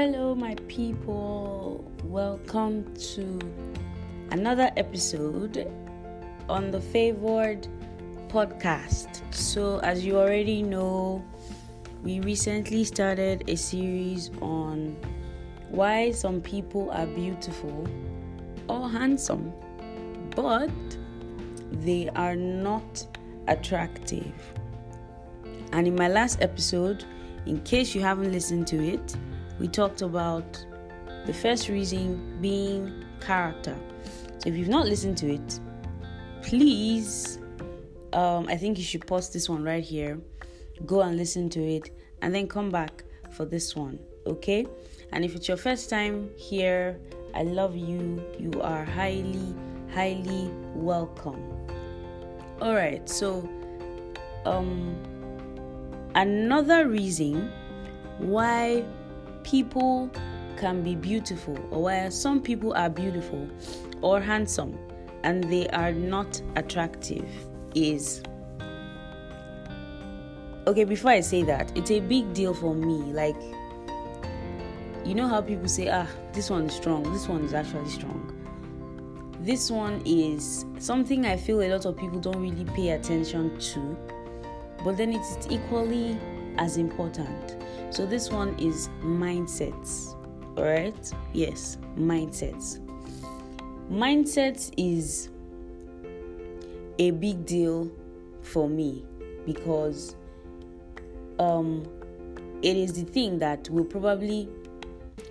Hello, my people. Welcome to another episode on the Favored podcast. So, as you already know, we recently started a series on why some people are beautiful or handsome, but they are not attractive. And in my last episode, in case you haven't listened to it, we talked about the first reason being character. So if you've not listened to it, please, um, I think you should pause this one right here, go and listen to it, and then come back for this one, okay? And if it's your first time here, I love you. You are highly, highly welcome. All right, so um another reason why people can be beautiful or why some people are beautiful or handsome and they are not attractive is. Okay before i say that it's a big deal for me like you know how people say ah this one is strong this one is actually strong. This one is something i feel a lot of people don't really pay attention to but then it's equally as important so this one is mindsets all right yes mindsets. Mindsets is a big deal for me because um it is the thing that will probably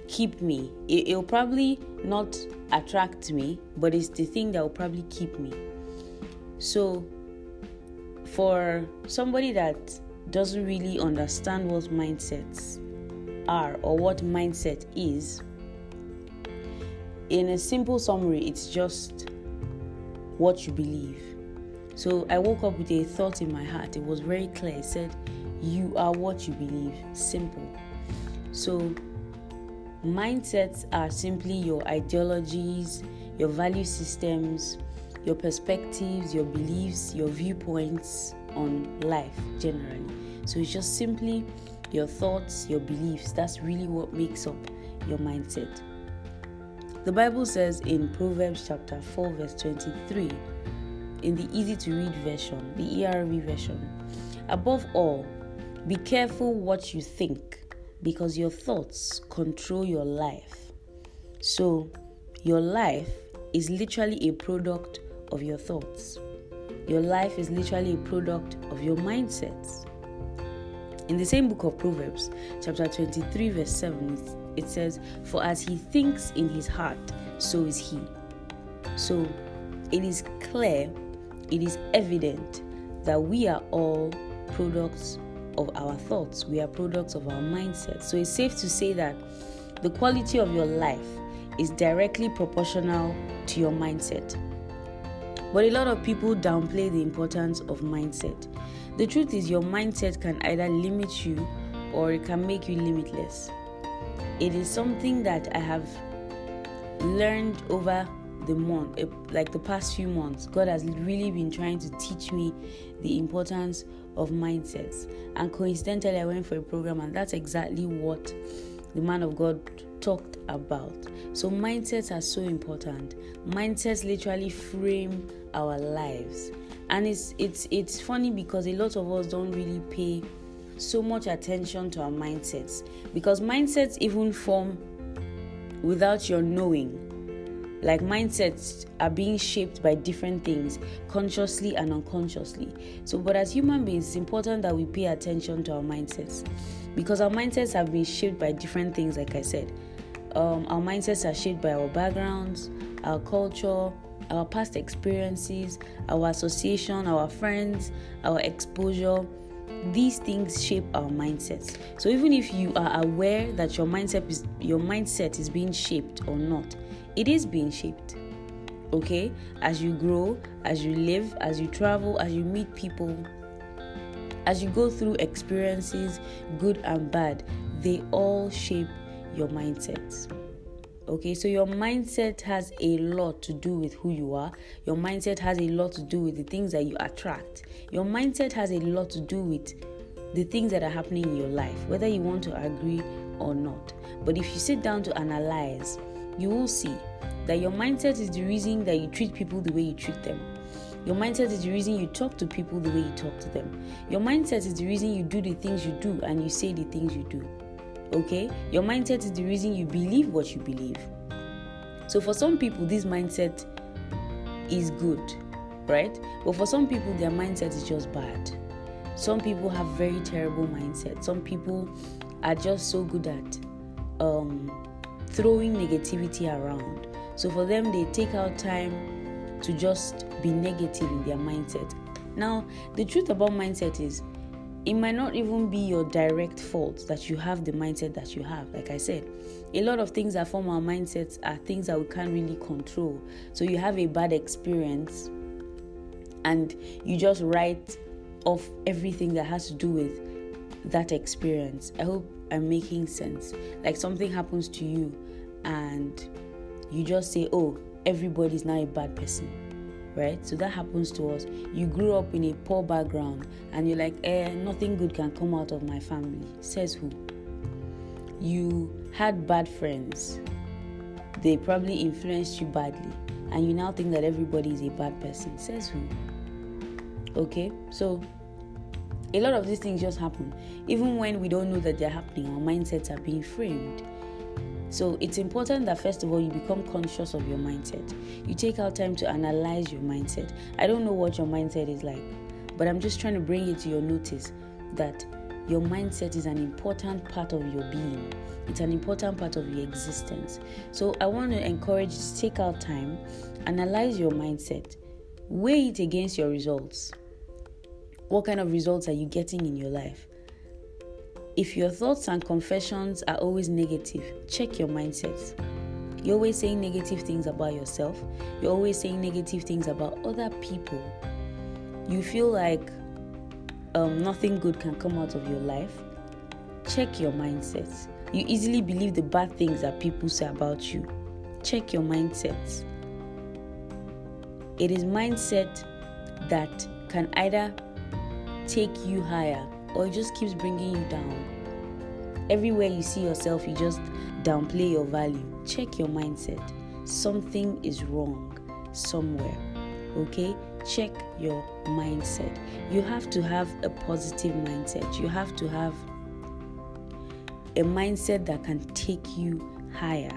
keep me. It, will probably not attract me but it's the thing that will probably keep me. So for somebody that doesn't really understand what mindsets are or what mindset is. In a simple summary it's just what you believe. So i woke up with a thought in my heart. It was very clear. It said you are what you believe. Simple. So Mindsets are simply your ideologies, your value systems, your perspectives, your beliefs, your viewpoints on life generally. So it's just simply your thoughts, your beliefs. That's really what makes up your mindset. The Bible says in Proverbs chapter 4, verse 23, in the easy to read version, the ERV version, above all, be careful what you think because your thoughts control your life. So, your life is literally a product of your thoughts. Your life is literally a product of your mindsets. In the same book of Proverbs, chapter 23, verse 7, it says, For as he thinks in his heart, so is he. So it is clear, it is evident that we are all products of our thoughts, we are products of our mindset. So it's safe to say that the quality of your life is directly proportional to your mindset. But a lot of people downplay the importance of mindset. The truth is, your mindset can either limit you or it can make you limitless. It is something that I have learned over the month, eh, like the past few months. God has really been trying to teach me the importance of mindsets. And coincidentally, I went for a program, and that's exactly what the man of God talked about. So, mindsets are so important. Mindsets literally frame our lives. And it's it's it's funny because a lot of us don't really pay so much attention to our mindsets because mindsets even form without your knowing like mindsets are being shaped by different things consciously and unconsciously so but as human beings it's important that we pay attention to our mindsets because our mindsets have been shaped by different things like i said um, our mindsets are shaped by our backgrounds our culture our past experiences our association our friends our exposure these things shape our mindsets so even if you are aware that your mindset is your mindset is being shaped or not it is being shaped. Okay? As you grow, as you live, as you travel, as you meet people, as you go through experiences, good and bad, they all shape your mindset. Okay, so your mindset has a lot to do with who you are. Your mindset has a lot to do with the things that you attract. Your mindset has a lot to do with the things that are happening in your life, whether you want to agree or not. But if you sit down to analyze, you will see that your mindset is the reason that you treat people the way you treat them. Your mindset is the reason you talk to people the way you talk to them. Your mindset is the reason you do the things you do and you say the things you do. Okay? Your mindset is the reason you believe what you believe. So for some people, this mindset is good, right? But for some people, their mindset is just bad. Some people have very terrible mindset. Some people are just so good at um, throwing negativity around. So for them, they take out time to just be negative in their mindset. Now, the truth about mindset is it might not even be your direct fault that you have the mindset that you have. Like I said, a lot of things that form our mindsets are things that we can't really control. So you have a bad experience and you just write off everything that has to do with that experience. I hope I'm making sense. Like something happens to you and you just say, oh, everybody's now a bad person. Right? So that happens to us. You grew up in a poor background and you're like, eh, nothing good can come out of my family. Says who? You had bad friends. They probably influenced you badly. And you now think that everybody is a bad person. Says who? Okay? So a lot of these things just happen. Even when we don't know that they're happening, our mindsets are being framed. So it's important that first of all you become conscious of your mindset. You take out time to analyze your mindset. I don't know what your mindset is like, but I'm just trying to bring it to your notice that your mindset is an important part of your being. It's an important part of your existence. So I want to encourage you to take out time, analyze your mindset, weigh it against your results. What kind of results are you getting in your life? If your thoughts and confessions are always negative, check your mindset. You're always saying negative things about yourself, you're always saying negative things about other people. You feel like um, nothing good can come out of your life. Check your mindset. You easily believe the bad things that people say about you. Check your mindset. It is mindset that can either take you higher or it just keeps bringing you down. Everywhere you see yourself, you just downplay your value. Check your mindset. Something is wrong somewhere. Okay? Check your mindset. You have to have a positive mindset. You have to have a mindset that can take you higher.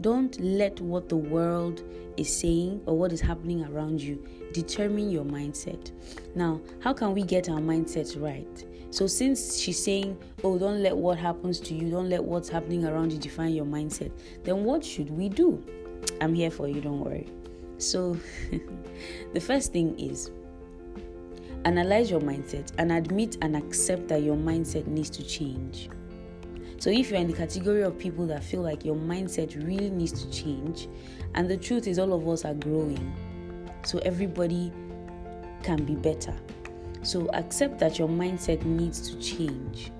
Don't let what the world is saying or what is happening around you determine your mindset. Now, how can we get our mindsets right? So, since she's saying, Oh, don't let what happens to you, don't let what's happening around you define your mindset, then what should we do? I'm here for you, don't worry. So, the first thing is analyze your mindset and admit and accept that your mindset needs to change. So, if you're in the category of people that feel like your mindset really needs to change, and the truth is, all of us are growing, so everybody can be better. So, accept that your mindset needs to change.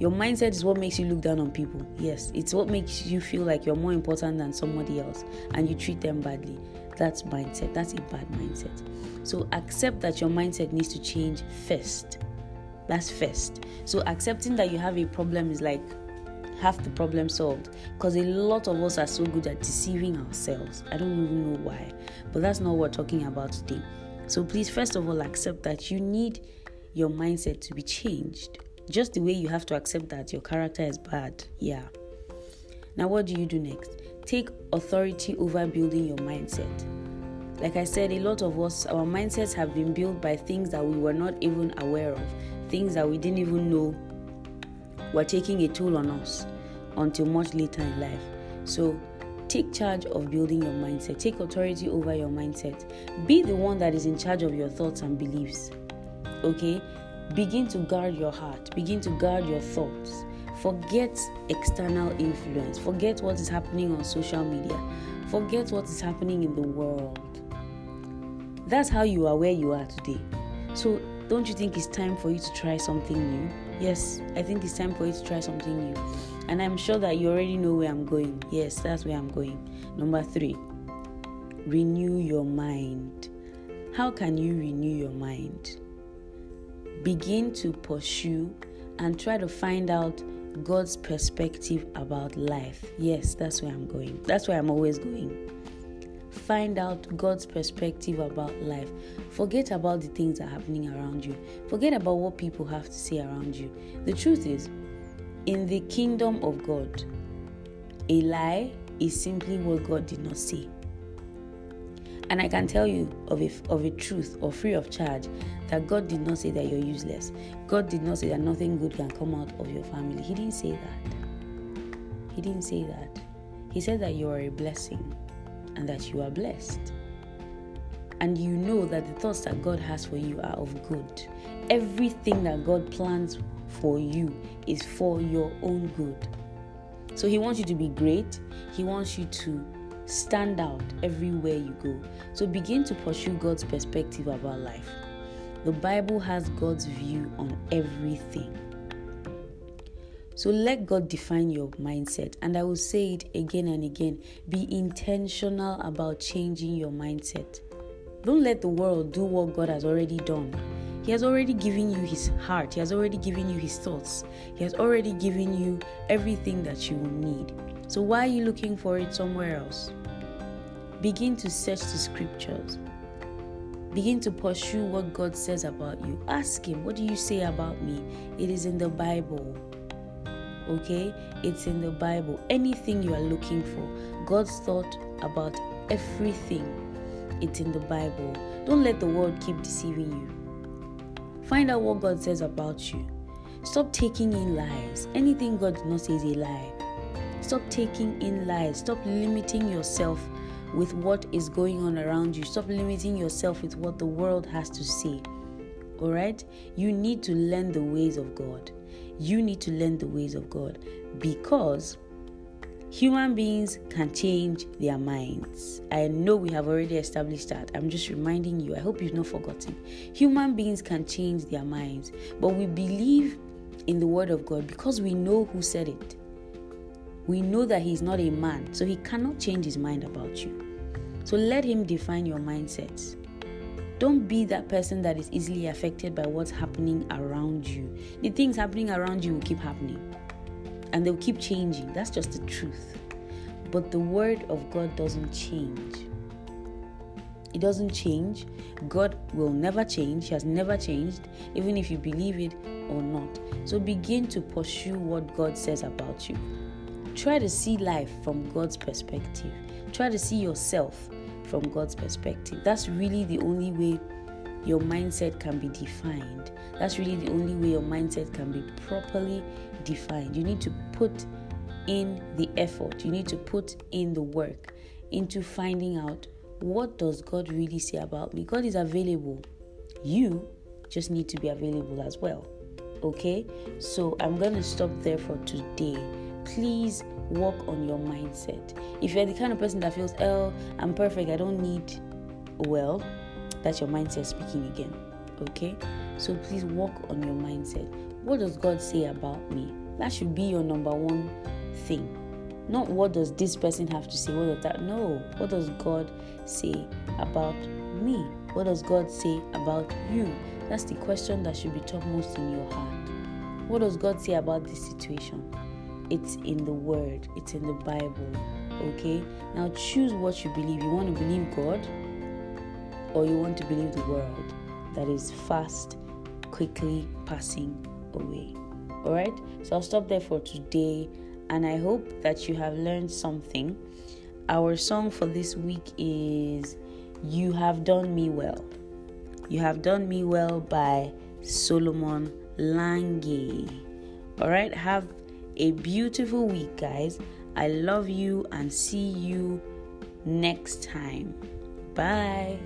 Your mindset is what makes you look down on people. Yes, it's what makes you feel like you're more important than somebody else and you treat them badly. That's mindset. That's a bad mindset. So accept that your mindset needs to change first. That's first. So accepting that you have a problem is like half the problem solved because a lot of us are so good at deceiving ourselves. I don't even know why, but that's not what we're talking about today. So please, first of all, accept that you need your mindset to be changed. Just the way you have to accept that your character is bad. Yeah. Now, what do you do next? Take authority over building your mindset. Like I said, a lot of us, our mindsets have been built by things that we were not even aware of things that we didn't even know were taking a toll on us until much later in life. So, take charge of building your mindset, take authority over your mindset. Be the one that is in charge of your thoughts and beliefs. Okay? Begin to guard your heart, begin to guard your thoughts. Forget external influence, forget what is happening on social media, forget what is happening in the world. That's how you are where you are today. So, don't you think it's time for you to try something new? Yes, I think it's time for you to try something new. And I'm sure that you already know where I'm going. Yes, that's where I'm going. Number three, renew your mind. How can you renew your mind? Begin to pursue and try to find out God's perspective about life. Yes, that's where I'm going. That's where I'm always going. Find out God's perspective about life. Forget about the things that are happening around you. Forget about what people have to say around you. The truth is, in the kingdom of God, a lie is simply what God did not say. And I can tell you of a, of a truth or free of charge that God did not say that you're useless. God did not say that nothing good can come out of your family. He didn't say that. He didn't say that. He said that you are a blessing and that you are blessed. And you know that the thoughts that God has for you are of good. Everything that God plans for you is for your own good. So He wants you to be great. He wants you to stand out everywhere you go. So begin to pursue God's perspective about life. The Bible has God's view on everything. So let God define your mindset. And I will say it again and again be intentional about changing your mindset. Don't let the world do what God has already done. He has already given you His heart, He has already given you His thoughts, He has already given you everything that you will need. So why are you looking for it somewhere else? Begin to search the scriptures. Begin to pursue what God says about you. Ask Him, What do you say about me? It is in the Bible. Okay? It's in the Bible. Anything you are looking for, God's thought about everything, it's in the Bible. Don't let the world keep deceiving you. Find out what God says about you. Stop taking in lies. Anything God does not say is a lie. Stop taking in lies. Stop limiting yourself with what is going on around you. Stop limiting yourself with what the world has to say. All right? You need to learn the ways of God. You need to learn the ways of God because human beings can change their minds. I know we have already established that. I'm just reminding you. I hope you've not forgotten. Human beings can change their minds, but we believe in the word of God because we know who said it we know that he's not a man, so he cannot change his mind about you. So let him define your mindsets. Don't be that person that is easily affected by what's happening around you. The things happening around you will keep happening and they'll keep changing. That's just the truth. But the word of God doesn't change. It doesn't change. God will never change. He has never changed, even if you believe it or not. So begin to pursue what God says about you. Try to see life from God's perspective. Try to see yourself from God's perspective. That's really the only way your mindset can be defined. That's really the only way your mindset can be properly defined. You need to put in the effort. You need to put in the work into finding out what does God really say about me. God is available. You just need to be available as well. Okay? So I'm going to stop there for today please work on your mindset. If you're the kind of person that feels, oh, I'm perfect, I don't need, well, that's your mindset speaking again. Okay? So please work on your mindset. What does God say about me? That should be your number one thing. Not what does this person have to say? What does that? No. What does God say about me? What does God say about you? That's the question that should be topmost in your heart. What does God say about this situation? It's in the word, it's in the Bible. Okay? Now choose what you believe. You want to believe God or you want to believe the world that is fast, quickly passing away. All right? So I'll stop there for today and I hope that you have learned something. Our song for this week is You Have Done Me Well. You Have Done Me Well by Solomon Lange. All right, have a beautiful week, guys. I love you and see you next time. Bye.